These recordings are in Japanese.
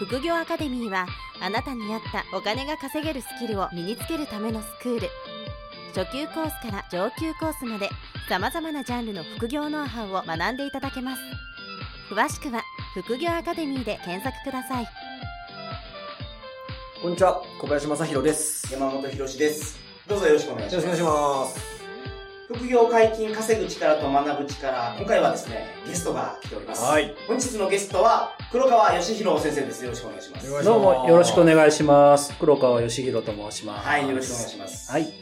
副業アカデミーはあなたに合ったお金が稼げるスキルを身につけるためのスクール初級コースから上級コースまで様々なジャンルの副業ノウハウを学んでいただけます詳しくは副業アカデミーで検索くださいこんにちは、小林正宏です。山本博史です。どうぞよろしくお願いします。副業解禁稼ぐ力と学ぶ力。今回はですね、ゲストが来ております。はい。本日のゲストは、黒川義弘先生です。よろしくお願いします。どうもよろしくお願いします。黒川義弘と申します。はい、よろしくお願いします。はい。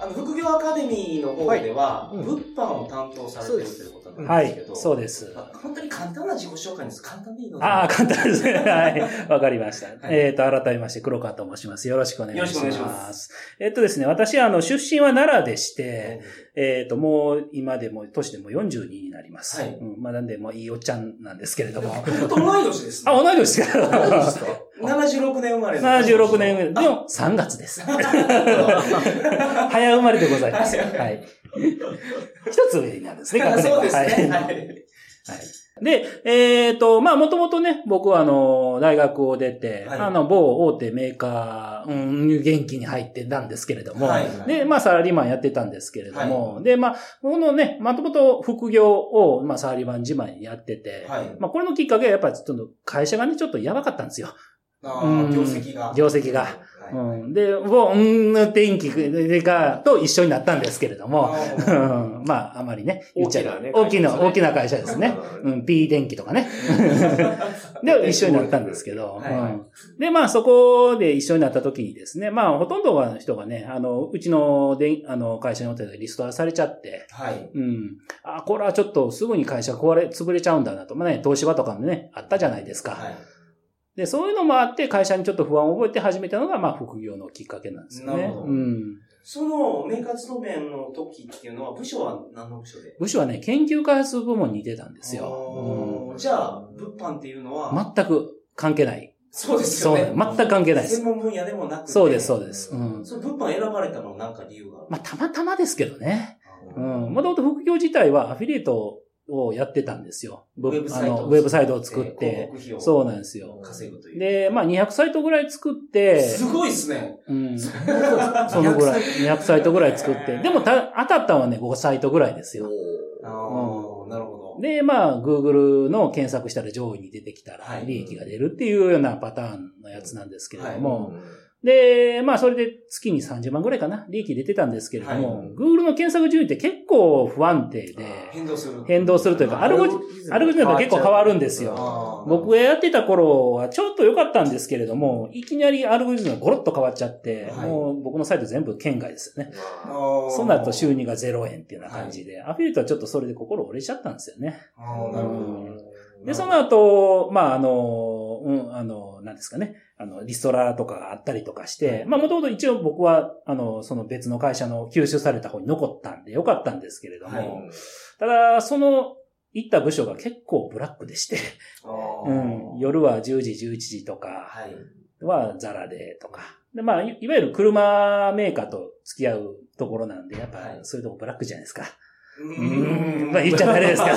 あの、副業アカデミーの方では、はいうん物販を担当されてるということなんはいですけど、。そうです。あ本当に簡単な自己紹介です。簡単でいいので。ああ、簡単ですね。はい。わかりました。いえっ、と、改めまして、黒川と申します。よろしくお願いします。よろしくお願いしますえっ、とですね、私、あの、出身は奈良でして、えっ、と、もう、今でも、年でも42になります。はいうん。まあ、なんで、もういいおっちゃんなんですけれども。本 当同い年ですね。あ、同い年ですか？同い年ですか ?76 年生まれの。76年上。でも、3月です。早生まれでございます。はいはい。一つ上になるんですね、学年はそうですね。はいはい。で、えっ、と、まあ、もともとね、僕はあの、大学を出て、はいあの、某大手メーカー、うん、元気に入ってたんですけれども、はいで、まあ、サラリーマンやってたんですけれども、で、まあ、このね、まともと副業を、まあ、サラリーマン自慢にやってて、はい。まあ、これのきっかけはやっぱりちょっと会社がね、ちょっとやばかったんですよ。あうんー業績が。業績がはいうん、で、もう、うん、天気が、と一緒になったんですけれども、まあ、あまりね、言っちゃえば大きな大きな、会社ですね。うん、P 電気とかね。で、一緒になったんですけど、で、まあ、そこで一緒になった時にですね、まあ、ほとんどの人がね、あの、うちのであの会社におってリストラされちゃって、はい。うん。あ、これはちょっとすぐに会社壊れ、潰れちゃうんだなと。まあね、東芝とかもね、あったじゃないですか。はい。で、そういうのもあって、会社にちょっと不安を覚えて始めたのが、まあ、副業のきっかけなんですよね。なるほどうん。そのメーカー勤めの時っていうのは、部署は何の部署で？部署はね、研究開発部門にいてたんですよ。おーじゃあ、物販っていうのは、うん全く関係ない。そうですそうよね。全く関係ないです専。門分野でもなくて。そうです、そうです。うん。その物販選ばれたのは何か理由が？まあ、たまたまですけどね。うん。もともと副業自体はアフィリエイトをやってたんですよ。ウェブサイトウェブサイトを作っ広て。告費をそうなんですよ。稼ぐという。で、まあ、200サイトぐらい作って、すごいですね。うん。そのぐらい、200サイトぐらい作って。でもた、当たったのはね、5サイトぐらいですよ。ああ、なるほど。で、まあ、Google の検索したら上位に出てきたらはい利益が出るっていうようなパターンのやつなんですけれども、うんで、まあ、それで月に30万ぐらいかな、利益出てたんですけれども、はい Google の検索順位って結構不安定で、変動する。変動するというか、アルゴリアルゴリズムが結構変わるんですよ。僕がやってた頃はちょっと良かったんですけれども、いきなりアルゴリズムがゴロッと変わっちゃって、はいもう僕のサイト全部圏外ですよね。そうなると収入が0円っていうような感じで、アフィリエイトはちょっとそれで心折れちゃったんですよね。なるほうんど。で、その後、まあ、あの、うん、あの、なんですかね、あの、リストラとかがあったりとかして、まあ、もともと一応僕は、あの、その別の会社の吸収された方に残ったんでよかったんですけれども、はいただ、その、行った部署が結構ブラックでして、あうーん、夜は10時、11時とかはい。はザラでとか。で、まあ、いいわゆる車メーカーと付き合うところなんで、やっぱはいそういうとこブラックじゃないですか。うん、まあ言っちゃダメですけど。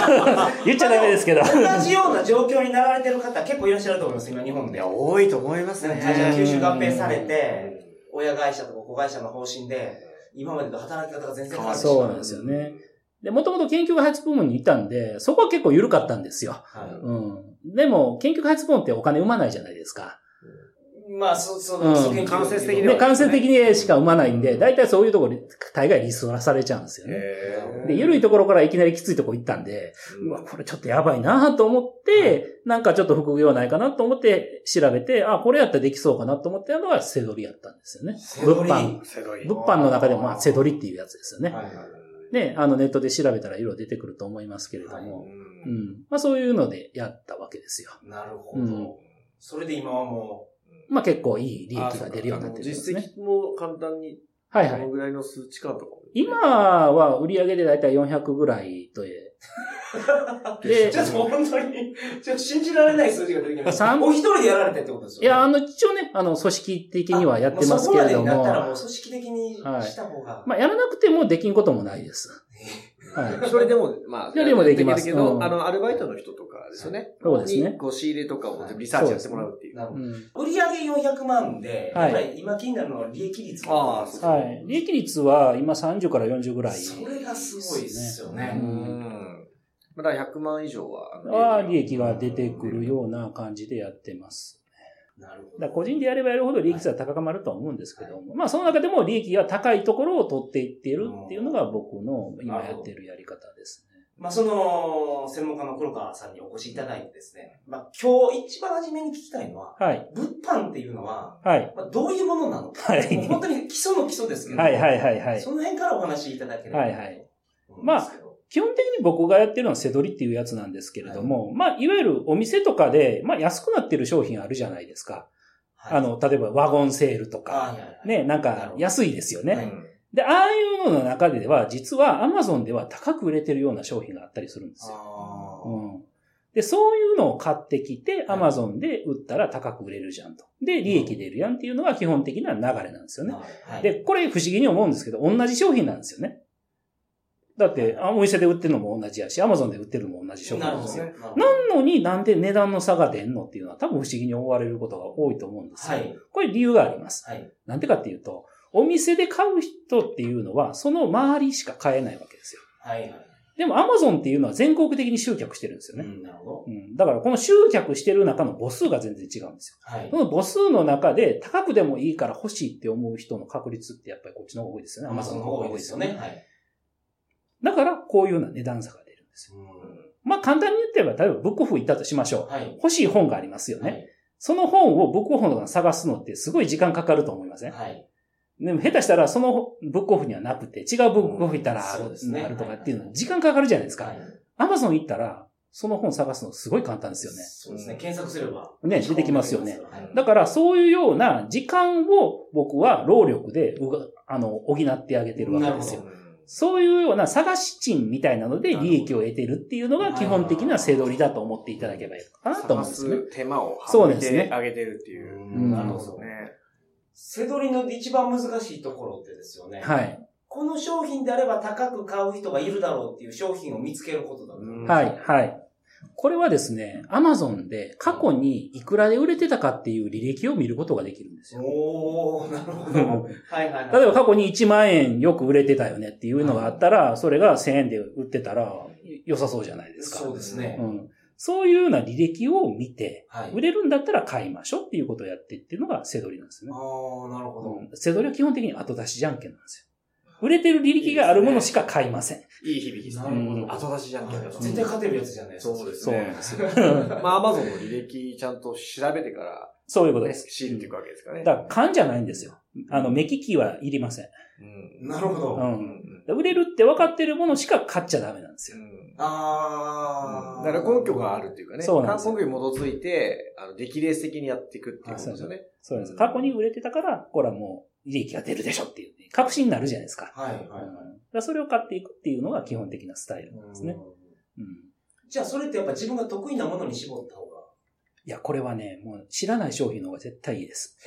言っちゃダメですけど。同じような状況になられてる方結構いらっしゃると思います、今日本で。多いと思いますね。会社が吸収合併されて、親会社とか子会社の方針で、今までと働き方が全然変わってしまう。そうなんですよね。で、もともと研究開発部門にいたんで、そこは結構緩かったんですよ。はうん。でも、研究開発部門ってお金生まないじゃないですか。い。まあ、そ、そうん間接的にで、は間接的にしか生まないんで、大体そういうところに大概リストラされちゃうんですよね。で、緩いところからいきなりきついとこ行ったんで、うわ、これちょっとやばいなと思って、なんかちょっと副業ないかなと思って調べて、あ、これやったらできそうかなと思ってやるのがセドリやったんですよね。物販。物販の中でも、まあ、セドリっていうやつですよね。はいはいね、あの、ネットで調べたら色出てくると思いますけれども、うん。まあ、そういうのでやったわけですよ。なるほど。うんそれで今はもう、まあ結構いい利益が出るようになってるんですね。実績も簡単に、はいはい。どのぐらいの数値感とかも。今は売り上げでだいたい400ぐらいと で、でちょっと本当に、ちょっと信じられない数字が出てきました。三お一人でやられてってことですよね。いや、あの、一応ね、あの、組織的にはやってますけれども、あもうそこまでになったらもう組織的にした方が。まあ、やらなくてもできんこともないです。はい。それでも、まあ、一人でもできますけど、うんあの、アルバイトの人とかですよね。そうですねにこう、仕入れとかをリサーチやってもらうっていう。なるほど。うん売上400万で、はいやっぱり今気になるのは利益率ああそうはい。利益率は今30から40ぐらい。それがすごいですよね。ううんん。まだ100万以上は、は利益が出てくるような感じでやってます。なるほど。だ個人でやればやるほど利益率は高まるとは思うんですけども、まあその中でも利益が高いところを取っていっているっていうのが僕の今やってるやり方ですね。まあ、その、専門家の黒川さんにお越しいただいてですね、まあ、今日一番初めに聞きたいのは、はい。物販っていうのは、はい。まあ、どういうものなのか。はい本当に基礎の基礎ですけど、はいはいはいはい。その辺からお話しいただければ。はいはい。まああ、基本的に僕がやってるのは背取りっていうやつなんですけれども、まあ、いわゆるお店とかで、まあ、安くなってる商品あるじゃないですか。はい、あの、例えばワゴンセールとはいか、はいはい、ね、なんか安いですよね。はいで、ああいうのの中では、実は Amazon では高く売れてるような商品があったりするんですよ。うん。で、そういうのを買ってきて、Amazon で売ったら高く売れるじゃんと。で、利益出るやんっていうのが基本的な流れなんですよね。はい、で、これ不思議に思うんですけど、同じ商品なんですよね。だって、あお店で売ってるのも同じやし、Amazon で売ってるのも同じ商品なんですよ。ね。なのになんで値段の差が出んのっていうのは多分不思議に思われることが多いと思うんですよ。はい。これ理由があります。はい。なんでかっていうと、お店で買う人っていうのは、その周りしか買えないわけですよ。はい。はい。でも Amazon っていうのは全国的に集客してるんですよね。うん、なるほど。うん。だからこの集客してる中の母数が全然違うんですよ。はいそ。の母数の中で高くでもいいから欲しいって思う人の確率ってやっぱりこっちの方が多いですよね。まあ、そ Amazon のの方が多いですよね。はい。だからこういうような値段差が出るんですよ。まあ簡単に言ってれば、例えばブックオフ行ったとしましょう。はい。欲しい本がありますよね。はい。その本をブックオフの探すのってすごい時間かかると思いません？はい。でも下手したらそのブックオフにはなくて、違うブックオフ行ったらある,、ねあるとかっていうの時間かかるじゃないですか。はい。アマゾン行ったら、その本探すのすごい簡単ですよね。そうですね。検索すれば。ね出てきますよねはい。だからそういうような時間を僕は労力であの補ってあげてるわけですよなる。そういうような探し賃みたいなので利益を得てるっていうのが基本的な背取りだと思っていただければいいかなと思うんですね。手間をそうですねあげてるっていう。うんなるほど。ね。背取りの一番難しいところってですよね。はい。この商品であれば高く買う人がいるだろうっていう商品を見つけることだと思うんですよはい、はい。これはですね、アマゾンで過去にいくらで売れてたかっていう履歴を見ることができるんですよ。おー、なるほど。はいはいはい。例えば過去に1万円よく売れてたよねっていうのがあったら、それが1000円で売ってたら良さそうじゃないですか。そうですね。うん。そういうような履歴を見て、はい。売れるんだったら買いましょうっていうことをやってっていうのが背取りなんですよね。あー、なるほど。うん背取りは基本的に後出しじゃんけんなんですよ。売れてる履歴があるものしか買いません。いい響きですなるほね。ど。後出しじゃんけんだと。絶対勝てるやつじゃないですか。そうですそうなねん。ですよ。まあ、アマゾンの履歴ちゃんと調べてから、ね、そういうことです。仕入れていくわけですからね。だから勘じゃないんですよ。あの、目利きはいりません。うん。なるほど。う。うんん。売れるって分かってるものしか買っちゃダメなんですよ。あー。だから根拠があるっていうかね。そうなんですよ根拠に基づいて、あの、出来レース的にやっていくっていうことですよね。そうなんです。過去に売れてたから、これはもう利益が出るでしょっていう、ね、確信になるじゃないですか。はいはいうんだそれを買っていくっていうのが基本的なスタイルなんですね。うんうん。じゃあそれってやっぱ自分が得意なものに絞った方が？いや、これはね、もう知らない商品の方が絶対いいです。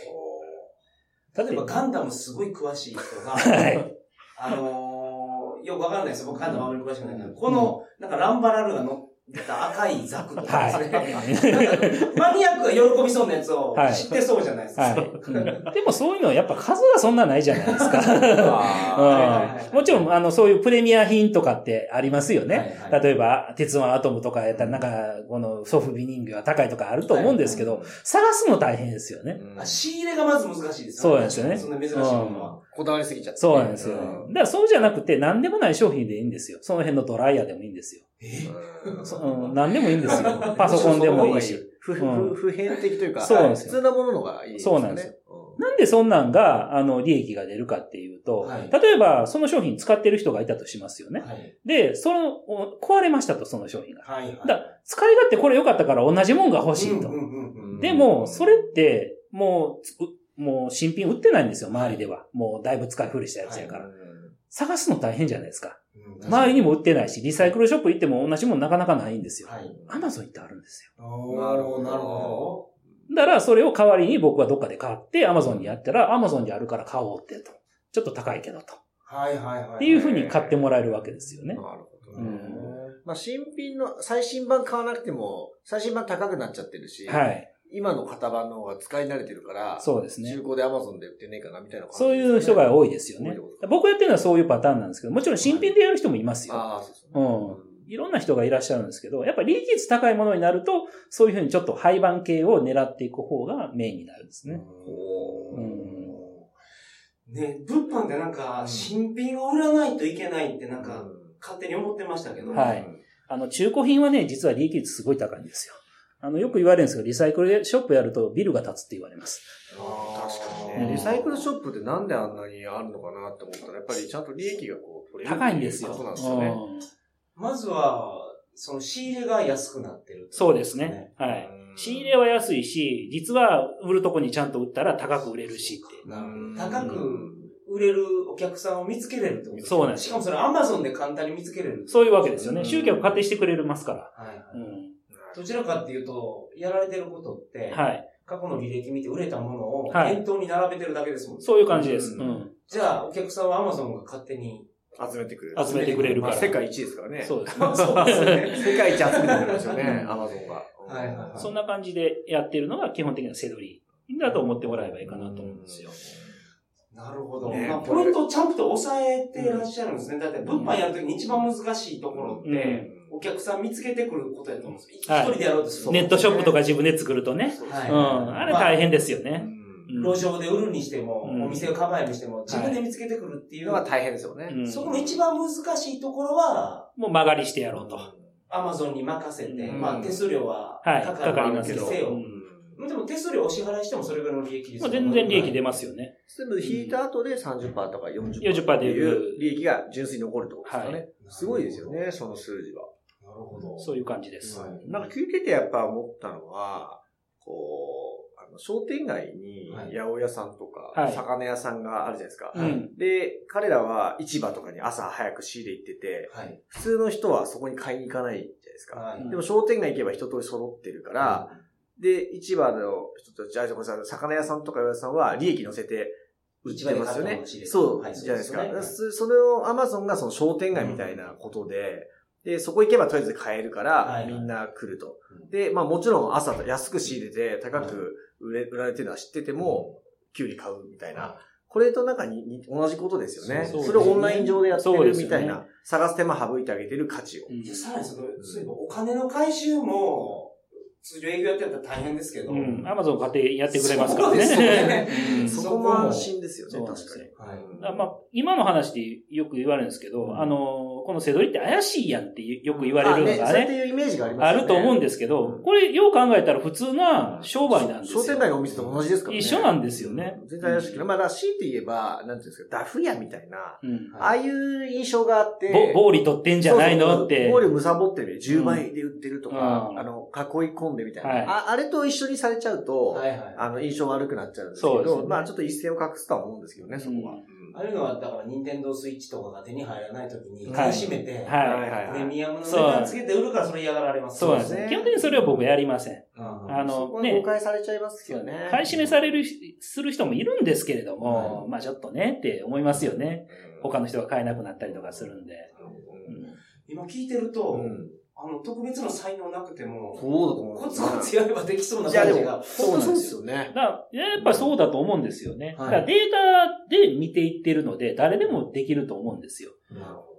例えばガンダムすごい詳しい人が、はい。あのー、よくわかんないですよ。僕ガンダムあまり詳しくないけど、この、なんかランバラルが乗っ赤いザクとか。はい。マニアックが喜びそうなやつをはい知ってそうじゃないですか。はい。うんでもそういうのはやっぱ数がそんなないじゃないですか。あうんもちろん、あの、そういうプレミア品とかってありますよね。はいはい例えば、鉄腕アトムとかやったら、なんか、このソフビ人形が高いとかあると思うんですけど、はい探すの大変ですよね。あ仕入れがまず難しいですそうなんですよねそんな珍しいものは。こだわりすぎちゃって。そうなんですよ。うんだからそうじゃなくて、何でもない商品でいいんですよ。その辺のドライヤーでもいいんですよ。うんそうん、何でもいいんですよ。パソコンでもいいし。不不うん不変的というか、そうなんですよ普通なもののがいいですよね。そうなんですようん。なんでそんなんが、あの、利益が出るかっていうと、はい例えば、その商品使ってる人がいたとしますよね。はい。で、その、お壊れましたと、その商品が。はいはい。だから使い勝手これ良かったから同じもんが欲しいと。うんうんうんうんでも、それって、もうつ、もう新品売ってないんですよ、周りでは。もうだいぶ使い古したやつやから。探すの大変じゃないですか。周りにも売ってないし、リサイクルショップ行っても同じものなかなかないんですよ。はい。アマゾン行ってあるんですよ。なるほど、なるほだから、それを代わりに僕はどっかで買って、アマゾンにやったら、アマゾンにあるから買おうってと。ちょっと高いけどと。ど。はいはいはい。っていうふうに買ってもらえるわけですよね。なるほどね。うんまあ、新品の、最新版買わなくても、最新版高くなっちゃってるし、はい。今の型番の方が使い慣れてるから、そうですね中。古で Amazon で売ってねえかなみたいな感じそういう人が多いですよね僕やってるのはそういうパターンなんですけど、もちろん新品でやる人もいますよ。ああ、そうですね。うん。いろんな人がいらっしゃるんですけど、やっぱり利益率高いものになると、そういうふうにちょっと廃盤系を狙っていく方がメインになるんですね。うん。ね、物販ってなんか、新品を売らないといけないってなんか、勝手に思ってましたけど。はいあの、中古品はね、実は利益率すごい高いんですよ。あの、よく言われるんですけど、リサイクルショップやるとビルが建つって言われます。あー確かにうんね。リサイクルショップってなんであんなにあるのかなって思ったら、やっぱりちゃんと利益がこう取れる高いんですよ。そうなんですよね。うんまずは、その仕入れが安くなってる、そうですね。はい。仕入れは安いし、実は売るとこにちゃんと売ったら高く売れるしって。高く売れるお客さんを見つけれるってことそうなんですしかもそれアマゾンで簡単に見つけれる。そういうわけですよね。うん集客勝手にしてくれますから。はいはい。うん。どちらかっていうと、やられてることって、はい。過去の履歴見て売れたものをはい店頭に並べてるだけですもんね。そういう感じです。ううんん。じゃあ、お客さんはアマゾンが勝手に。集めてくれる。集めてくれるからまあ世界一ですからね。そうです。ま あそうですね。世界一集めてくれるんですよね、アマゾンが。はいはいはいそんな感じでやってるのが基本的なセドリだと思ってもらえばいいかなと思うんですよ。なるほど。ねまあ、ポイントをちゃんと抑えていらっしゃるんですね。だって、物販やるときに一番難しいところって、うんお客さん見つけてくることやと思うんですよ。一はい人でやろうとするネットショップとか自分で作るとね。はいうん。あれ大変ですよね。うんうん路上で売るにしても、うんお店を構えるにしても、自分で見つけてくるっていう、のが大変ですよね。うんそこの一番難しいところは、もう曲がりしてやろうと。アマゾンに任せて、うんまあ手数料ははいかかかりますけどせよ。うんでも手数料お支払いしてもそれぐらいの利益率まあ全然利益出ますよね。全部引いた後で30%とか 40%, 40%っていう利益が純粋に残るってことですかね。はいすごいですよね、その数字は。なるほど。そういう感じです。はいなんか聞いててやっぱ思ったのは、こう、あの商店街にはい八百屋さんとか、はい魚屋さんがあるじゃないですか。うん。で、彼らは市場とかに朝早く仕入れ行ってて、はい。普通の人はそこに買いに行かないじゃないですか。はい。でも商店街行けば一通り揃ってるから、で、市場の人たち、あ、ごめんなさい魚屋さんとか八百屋さんは利益乗せて売ってますよねそう、はいじゃないですか。それをアマゾンがその商店街みたいなことで、で、そこ行けばとりあえず買えるから、はいみんな来ると。うんで、まあもちろん朝安く仕入れて高く売れ、売られてるのは知ってても、キュウリ買うみたいな。これとなんかにに同じことですよね。そうそれをオンライン上でやってるみたいな、探す手間省いてあげてる価値を。うんいやさらにその、そういえばお金の回収も、通常営業やってたら大変ですけど、うん。アマゾン家庭やってくれますからそうですよねね。うん そこも安心ですよね、確かに。はいまあ、今の話でよく言われるんですけど、あの、このセドリって怪しいやんってよく言われるのがあそうやってね、いうイメージがありますよね。あると思うんですけど、これよう考えたら普通な商売なんですよ。商店街のお店と同じですからね。一緒なんですよね。全然怪しいけど、まあ、らしいって言えば、なんていうんですか、ダフ屋みたいな、うん。ああいう印象があって、ぼ、暴利取ってんじゃないの？って。暴利をむさぼってる10倍で売ってるとか、うんあの、囲い込んでみたいな、はいあ。あれと一緒にされちゃうと、はいはい。あの、印象悪くなっちゃうんですけど、まあちょっと一線を隠すとは思うんですけどね、そこは。うんうんああいうのは、だから、ニンテンドースイッチとかが手に入らないときに、はい買い占めて、はい。プレミアムの値段つけて売るからそれ嫌がられます。そうですね。基本的にそれは僕やりません。うんあの、そこは誤ね、解されちゃいますよね。買い占めされる、する人もいるんですけれども、はまあちょっとねって思いますよね。うん他の人が買えなくなったりとかするんで。うん今聞いてると、うんあの、特別な才能なくても、そうだと思う。コツコツやればできそうな感じが。そうですよね。だからやっぱりそうだと思うんですよね。はいだからデータで見ていってるので、誰でもできると思うんですよ。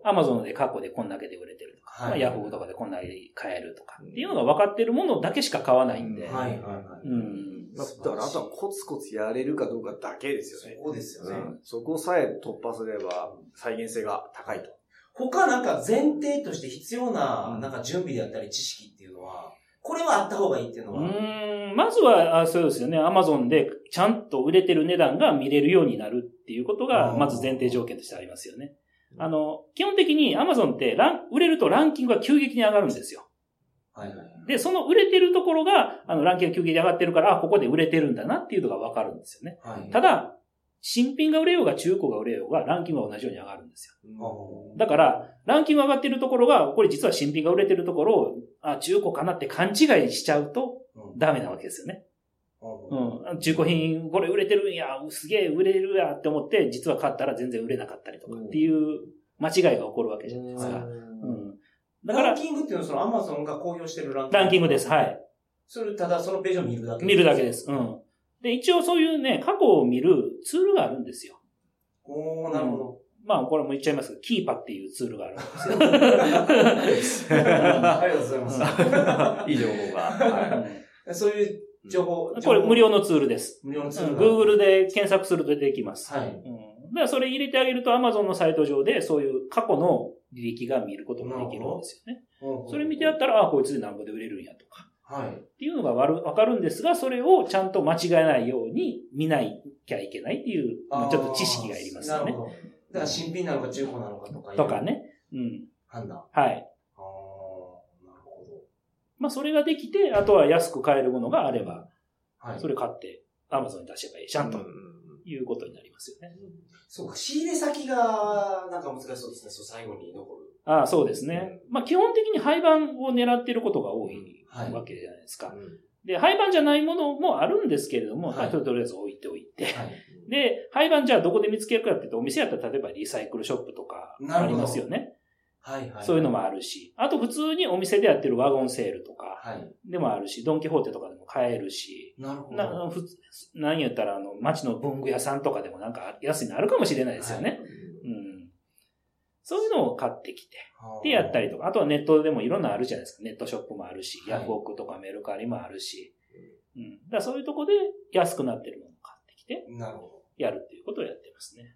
アマゾンで過去でこんだけで売れてるとか、はいまあヤフオクとかでこんだけで買えるとかっていうのが分かってるものだけしか買わないんで。うんど。はいはいはい。うん。まあだから、あとはコツコツやれるかどうかだけですよね。そうですよね。うんそこさえ突破すれば再現性が高いと。他なんか前提として必要な、うんなんか準備であったり知識っていうのは、これはあった方がいいっていうのうは、ーん、まずは、あそうですよね。アマゾンでちゃんと売れてる値段が見れるようになるっていうことが、まず前提条件としてありますよね。あの、基本的にアマゾンってラン、売れるとランキングが急激に上がるんですよ。はいはい。で、その売れてるところが、あの、ランキング急激に上がってるから、あ、ここで売れてるんだなっていうのがわかるんですよね。はい。ただ、新品が売れようが中古が売れようが、ランキングは同じように上がるんですよ。おだから、ランキング上がってるところが、これ実は新品が売れてるところを、あ、中古かなって勘違いしちゃうと、うんダメなわけですよね。うんうん。中古品、これ売れてるんや、すげえ売れるやって思って、実は買ったら全然売れなかったりとかっていう間違いが起こるわけじゃないですか。うん。だからラン、キングっていうのはそのアマゾンが公表してるランキング。ランキングです。はい。それただそのページを見るだけ見るだけで。す。うん。で、一応そういうね、過去を見るツールがあるんですよ。おー、なるほど。まあ、これも言っちゃいますけど、キーパっていうツールがあるんですよ。ありがとうございます。いい情報が。はそういう情報。これ無料のツールです。無料のツールうんが。Google で検索すると出てきます。はい。うんだからそれ入れてあげると Amazon のサイト上でそういう過去の履歴が見ることができるんですよね。それ見てやったら、あ、こいつで何ぼで売れるんやとか。はい。っていうのがわるわかるんですが、それをちゃんと間違えないように見ないきゃいけないっていう、まあちょっと知識がいりますよね。なるほど。だから新品なのか中古なのかとかとか。ね。うん。判断。はい。ああ、なるほど。まあそれができて、あとは安く買えるものがあれば、はい。それ買って Amazon に出せばいいじゃんとうんいうことになりますよね。そうか、仕入れ先が、なんか難しそうですね。そう、最後に残る。ああ、そうですね。まあ基本的に廃盤を狙っていることが多いはいわけじゃないですか。うんで、廃盤じゃないものもあるんですけれども、はいまあとりあえず置いておいて。はい。で、廃盤じゃあどこで見つけるかっていうと、お店やったら例えばリサイクルショップとかありますよね。はい、はい。そういうのもあるし、あと普通にお店でやってるワゴンセールとかはい。でもあるし、ドンキホーテとかでも買えるし、なるほど。なふつ何言ったらあの、街の文具屋さんとかでもなんか安いのあるかもしれないですよね。うん。そういうのを買ってきて、でやったりとか、あとはネットでもいろんなあるじゃないですか。ネットショップもあるし、はいヤフオクとかメルカリもあるし、うん。だそういうとこで安くなってるものを買ってきて、なるほど。やるっていうことをやってますね。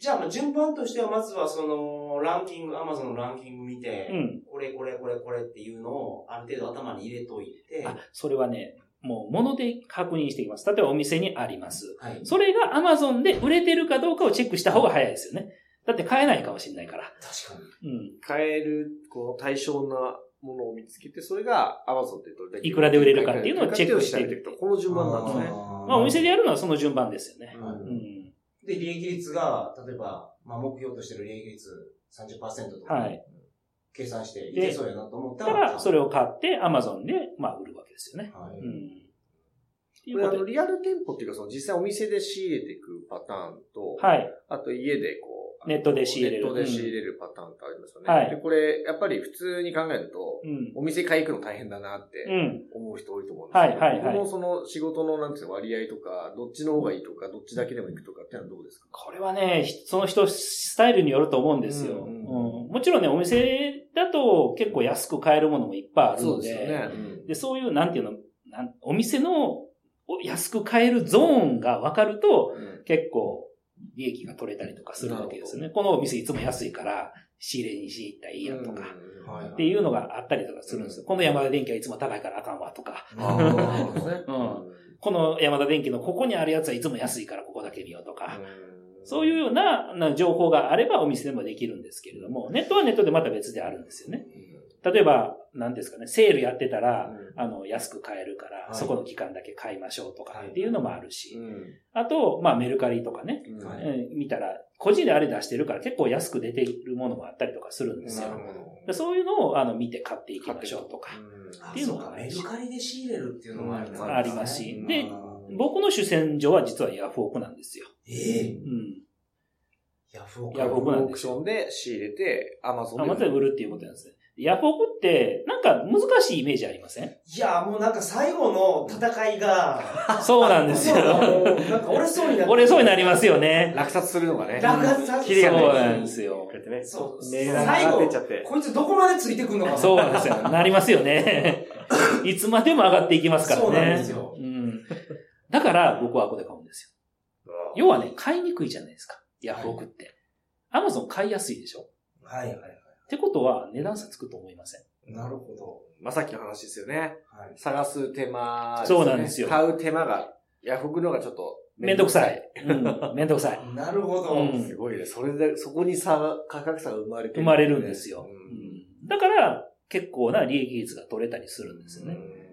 じゃあ、まあ順番としては、まずはその、ランキング、アマゾンのランキング見て、うん。これ、これ、これ、これっていうのを、ある程度頭に入れといて、あ、それはね、もう物で確認していきます。例えばお店にあります。はい。それが Amazon で売れてるかどうかをチェックした方が早いですよね。だって買えないかもしれないから。確かうん。買える、この対象なものを見つけて、それが Amazon でどれだけいくらで売れるかっていうのをチェックしていくと。この順番なんですね。まあお店でやるのはその順番ですよね。うんうん。で、利益率が、例えば、まあ、目標としてる利益率30%とか、はい。計算していでけそうやなと思っただら、それを買って Amazon で、まあ売るわけですよね。はい。うん。これあの。リアル店舗っていうか、その実際お店で仕入れていくパターンと、はい。あと家でこう、ネットで仕入れる。ネットで仕入れるパターンってありますよね。はい。で、これ、やっぱり普通に考えると、うん。お店買い行くの大変だなってうん。思う人多いと思うんですけど、はいはいはい。僕もその仕事のなんていうの割合とか、どっちの方がいいとか、どっちだけでも行くとかっていうのはどうですか？これはね、ひその人スタイルによると思うんですよ。ううんん。うん。もちろんね、お店だと結構安く買えるものもいっぱいあるので、うん。で、そういう、なんていうの、なんお店のお安く買えるゾーンが分かると、うん。結構利益が取れたりとかするわけですよね。このお店いつも安いから仕入れにし行ったらいいやとか、っていうのがあったりとかするんですよ。この山田電機はいつも高いからあかんわとか、この山田電機のここにあるやつはいつも安いからここだけ見ようとか、そういうようなな情報があればお店でもできるんですけれども、ネットはネットでまた別であるんですよね。例えば、何ですかね、セールやってたら、あの、安く買えるから、はい。そこの期間だけ買いましょうとかはい。っていうのもあるし、うん。あと、まあメルカリとかね、うん。はい。えー見たら、個人であれ出してるから結構安く出ているものもあったりとかするんですよ。なる。ほでそういうのをあの見て買っていきましょうとか、あっていうのがそうか、メルカリで仕入れるっていうのもありますねうんありますし。でうん。僕の主戦場は実はヤフオクなんですよ。ええ。うん。ヤフオク。ヤフオクなんですよ。オークションで仕入れて、アマゾンあまた売るっていうことなんですね。ヤフオクって、なんか難しいイメージありません？いや、もうなんか最後の戦いが、そうなんですよ。なんか折れそうにな。折れそうになりますよね。落札するのがね。落札さキリがないそうなんですよこう。やってね。そう。値段が上がってっちゃって。こいつどこまでついてくんのかそうなんですよ。なりますよね。いつまでも上がっていきますからね。そうなんですようん。だから僕はここで買うんですよ。要はね、買いにくいじゃないですか。ヤフオクって。アマゾン買いやすいでしょ？はいはいはってことは値段差つくと思いません。い。なるほど。まあ、さっきの話ですよね。はい。探す手間、そうなんですよ買う手間が、ヤフオクのがちょっとめんどくさい。うん。めんどくさい。なるほど。うんすごいね。それで、そこに差が、価格差が生まれて生まれるんですよ。ううんんだから、結構な利益率が取れたりするんですよね。うん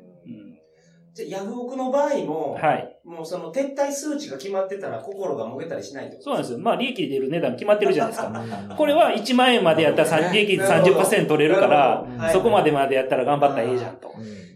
じゃあ、ヤフオクの場合も、はい。もうその撤退数値が決まってたら心がもげたりしないそうなんですよ。まあ、利益出る値段決まってるじゃないですか。う んこれは1万円までやったらさ利益率30%取れるからそこまでまでやったら頑張ったらええじゃんと。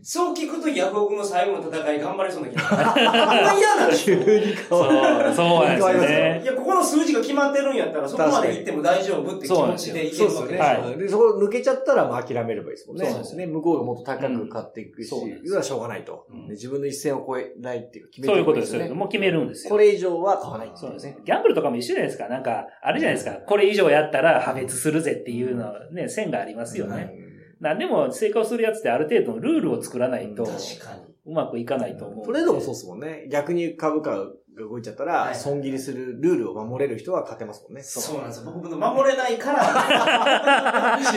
そう聞くとヤフオクの最後の戦い頑張れそうな気がする。あんま嫌なんですよ。急に変そう、わる。そうなんですよいね。や、ここの数字が決まってるんやったら、そこまで行っても大丈夫って気持ちでいけ。るわけですよ。はいで、そこ抜けちゃったらもう諦めればいいですもんね。そうですよね。向こうがもっと高く買っていくし、うんそうなんです要はしょうがないと、うんで自分の一線を越えないっていうか決めてそういうことですよ。もう決めるんですよ。これ以上は買わないっていそうですねね。。ギャンブルとかも一緒じゃないですか。なんか、あるじゃないですか。これ以上やったら破滅するぜっていうのはね、線がありますよね。なんでも成功するやつってある程度のルールを作らないとうん確かに。うまくいかないと思う。トレードもそうですもんね。逆に株価が動いちゃったら、はい損切りするルールを守れる人は勝てますもんね。そうなんですよ。僕、守れないから、す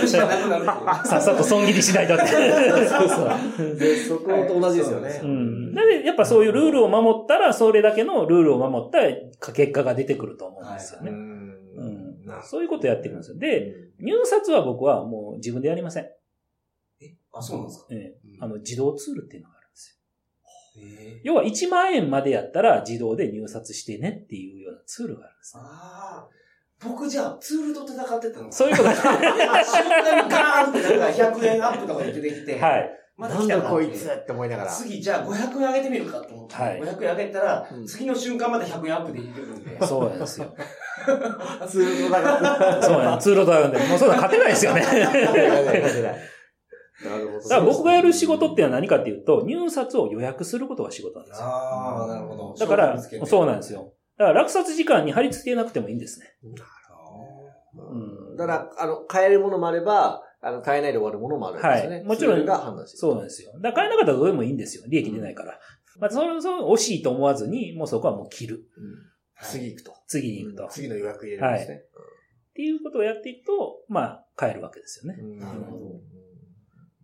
るしかなくなる。さっさと損切りしないとって。そうそう。で、そこと同じですよね。う。ん。なので、やっぱそういうルールを守ったら、それだけのルールを守った結果が出てくると思うんですよね。うんそういうことやってるんですよ。で、入札は僕はもう自分でやりません。あ、そうなんですか？ええあの、自動ツールっていうのが。要は1万円までやったら自動で入札してねっていうようなツールがあるんですね。ああ。僕じゃあ、ツールと戦ってたのかそういうことです。瞬間にガーンってなんか100円アップとかで出てきて、はい。まなんた来たこいつって思いながら。次、じゃあ500円上げてみるかと思って、はい500円上げたら、うん次の瞬間まで100円アップでいけるんで。そうなんですよ。ツールの中そうなんです。ツールとあるんで、もうそんなの勝てないですよね。なるほど。だから僕がやる仕事っていうのは何かっていうと、入札を予約することが仕事なんですよ。ああ、なるほど。だから、そうなんです。よ。だから落札時間に貼り付けなくてもいいんですね。うんだから、あの、買えるものもあれば、あの、買えないで終わるものもあるんですよね。はいもちろんが判断してるそうなんですよ。だから買えなかったらどうでもいいんですよ。利益出ないから。まあ、それ、それ惜しいと思わずに、もうそこはもう切る。うん次行くと。次に行くと。っ次の予約入れるんですね。ていうことをやっていくと、まあ、買えるわけですよね。うんなるほど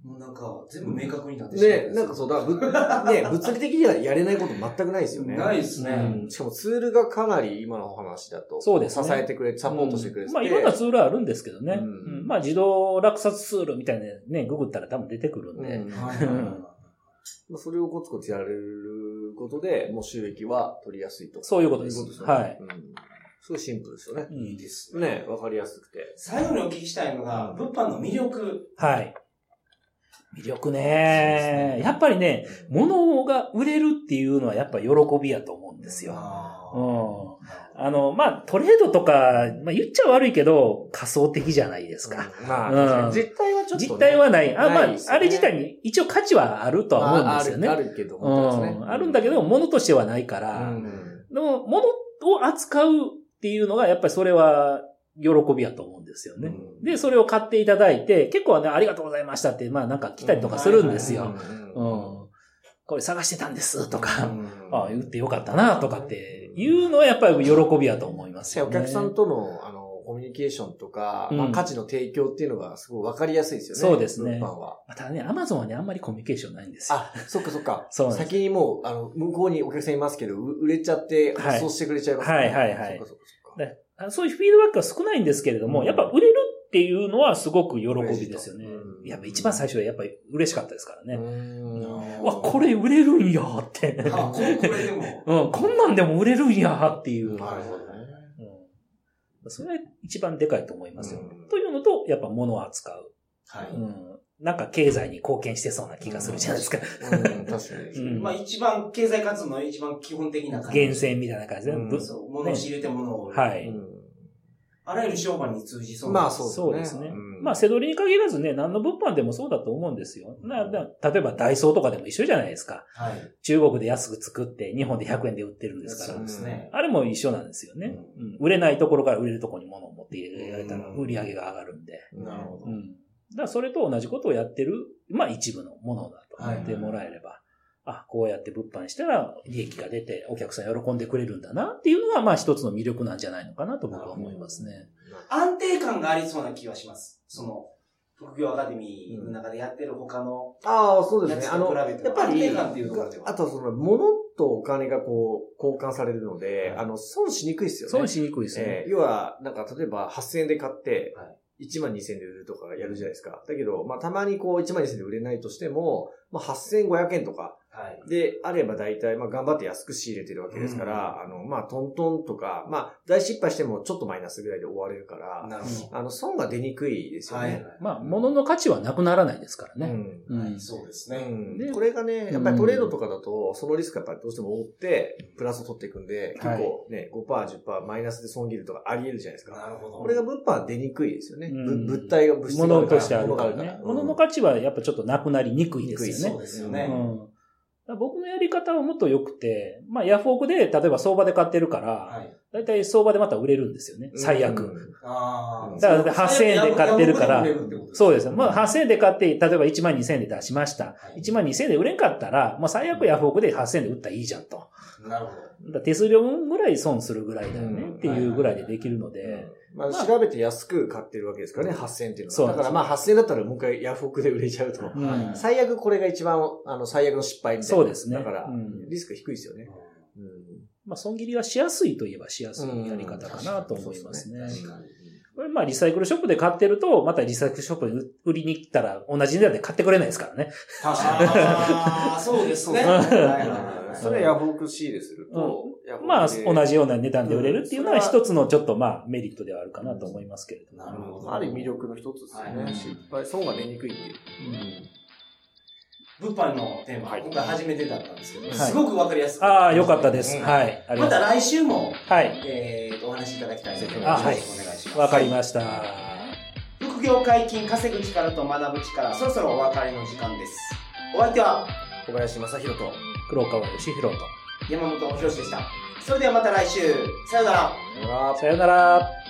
もうなんか、全部明確になってしまね、なんかそうだ、ぶ ね、物理的にはやれないこと全くないですよね。ないですね。うんしかもツールがかなり今のお話だと、そうですね支えてくれて、サポートしてくれてて、まあ、いろんなツールはあるんですけどね。うんうんまあ、自動落札ツールみたいなね、ググったら多分出てくるんで。それをコツコツやれることで、もう収益は取りやすいと。そういうことですいうことですよね。はいうんすごいシンプルですよね。うんいいですね、わかりやすくて。最後にお聞きしたいのが、物販の魅力。はい。魅力ね。やっぱりね、物が売れるっていうのはやっぱ喜びやと思うんですよ。あうん。あの、まあ、トレードとか、まあ、言っちゃ悪いけど、仮想的じゃないですか。うんまあ、うん実態はちょっと、ね。実態はない。あ、まあねあれ自体に一応価値はあるとは思うんですよね。ああるあるけど、ねん。あるんだけど、物としてはないから、うんでも、物を扱うっていうのが、やっぱりそれは、喜びやと思うんですよね。うんで、それを買っていただいて、結構ね、ありがとうございましたって、まあなんか来たりとかするんですよ。うんうん。これ探してたんですとか、うんああ、言ってよかったなとかっていうのはやっぱり喜びやと思いますよ、ね。お客さんとの、あの、コミュニケーションとか、うんまあ、価値の提供っていうのがすごいわかりやすいですよね。そうですね物販は。ただね、アマゾンはね、あんまりコミュニケーションないんですよ。あ、そっかそっか。そう先にもう、あの、向こうにお客さんいますけど、う売れちゃって、はい発送してくれちゃいますはいはいはいそっかそっかそっか。そういうフィードバックは少ないんですけれども、うんやっぱ売れるっていうのはすごく喜びですよねうん。やっぱ一番最初はやっぱり嬉しかったですからね。うわ、これ売れるんやって。あ、これこれでも。うん、こんなんでも売れるんやっていう。なるほどね。うん、それが一番でかいと思いますよ。うんというのと、やっぱ物を扱う。はい。うん。なんか経済に貢献してそうな気がするじゃないですか。うん、確かに。うんまあ一番経済活動の一番基本的な感じ。源泉みたいな感じで。うんぶそう、物を仕入れて物を。はい。うんあらゆる商売に通じそうな。まあそうそうですね。うんまあ、セドリに限らずね、何の物販でもそうだと思うんですよ。なな例えばダイソーとかでも一緒じゃないですか。はい。中国で安く作って、日本で100円で売ってるんですからそう。ですね。あれも一緒なんですよね。うん売れないところから売れるところに物を持ってやれたら売り上げが上がるんで。なるほどう。ん。だそれと同じことをやってる、まあ一部のものだと思ってもらえれば、あ、こうやって物販したら利益が出てお客さん喜んでくれるんだなっていうのが、まあ一つの魅力なんじゃないのかなと僕は思いますね。安定感がありそうな気はします。その、副業アカデミーの中でやってる他のああ、そうですね。やつあの、と比べてやっぱり、安定感っていうところではあとその、物とお金がこう、交換されるので、あの、損しにくいですよね。損しにくいですね。えー要は、なんか、例えば8000円で買って、はい1万2000円で売るとかやるじゃないですか。だけど、まあたまにこう1万2000円で売れないとしても、まあ8500円とかはい。であれば大体、まあ頑張って安く仕入れてるわけですから、あの、まあトントンとか、まあ大失敗してもちょっとマイナスぐらいで終われるから、あの、損が出にくいですど。よね。まあ、物の価値はなくならないですからね。うんうんはい、そうですうね。んでこれがね、やっぱりトレードとかだと、そのリスクやっぱりどうしても追って、プラスを取っていくんで、結構ね、5%、10%マイナスで損切るとかあり得るじゃないですか。なるほど。これが物販は出にくいですよね。うんぶ物体が物質があるから。物としてあるからね。物の価値はやっぱちょっとなくなりにくいですよねそう。ですよね。うん僕のやり方はもっと良くて、まあ、ヤフオクで、例えば相場で買ってるから、はい。だいたい相場でまた売れるんですよね。最悪。うんああ。だから8000円で買ってるからそうです。まあ、8000円で買って、例えば1万2000円で出しました。はい1万2000円で売れんかったら、まあ、最悪ヤフオクで8000円で売ったらいいじゃんと。なるほだから手数料分ぐらい損するぐらいだよねうんっていうぐらいでできるので、うんまあ、調べて安く買ってるわけですからね、8000円っていうのは。だからまあ8000円だったらもう一回ヤフオクで売れちゃうと。ど。うんはい最悪これが一番、あの、最悪の失敗みたいな。そうですねだからうん、リスク低いですよね。うんまあ、損切りはしやすいといえばしやすいやり方かなと思いますね。確かに。これまあリサイクルショップで買ってると、またリサイクルショップに売りに来たら同じ値段で買ってくれないですからね。確かに。ああ、そうですね。それヤフオク仕入れすると、ヤフオクでまあ同じような値段で売れるっていうのは一つのちょっとまあメリットではあるかなと思いますけれども。なるほど。ある意味魅力の一つですよね。はい失敗、損が出にくいっていう。物販のテーマ、はい今回初めてだったんですけど、はいすごくわかりやすく。ああ、よかったです。うんはい。また来週も、はい。えーと、お話しいただきたいので、はい願いします。わかりました。副業解禁、稼ぐ力と学ぶ力、そろそろお別れの時間です。お相手は小林正宏と、黒川義弘と。山本博史でした。それではまた来週、さようなら。さよならさよなら。